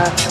Yeah.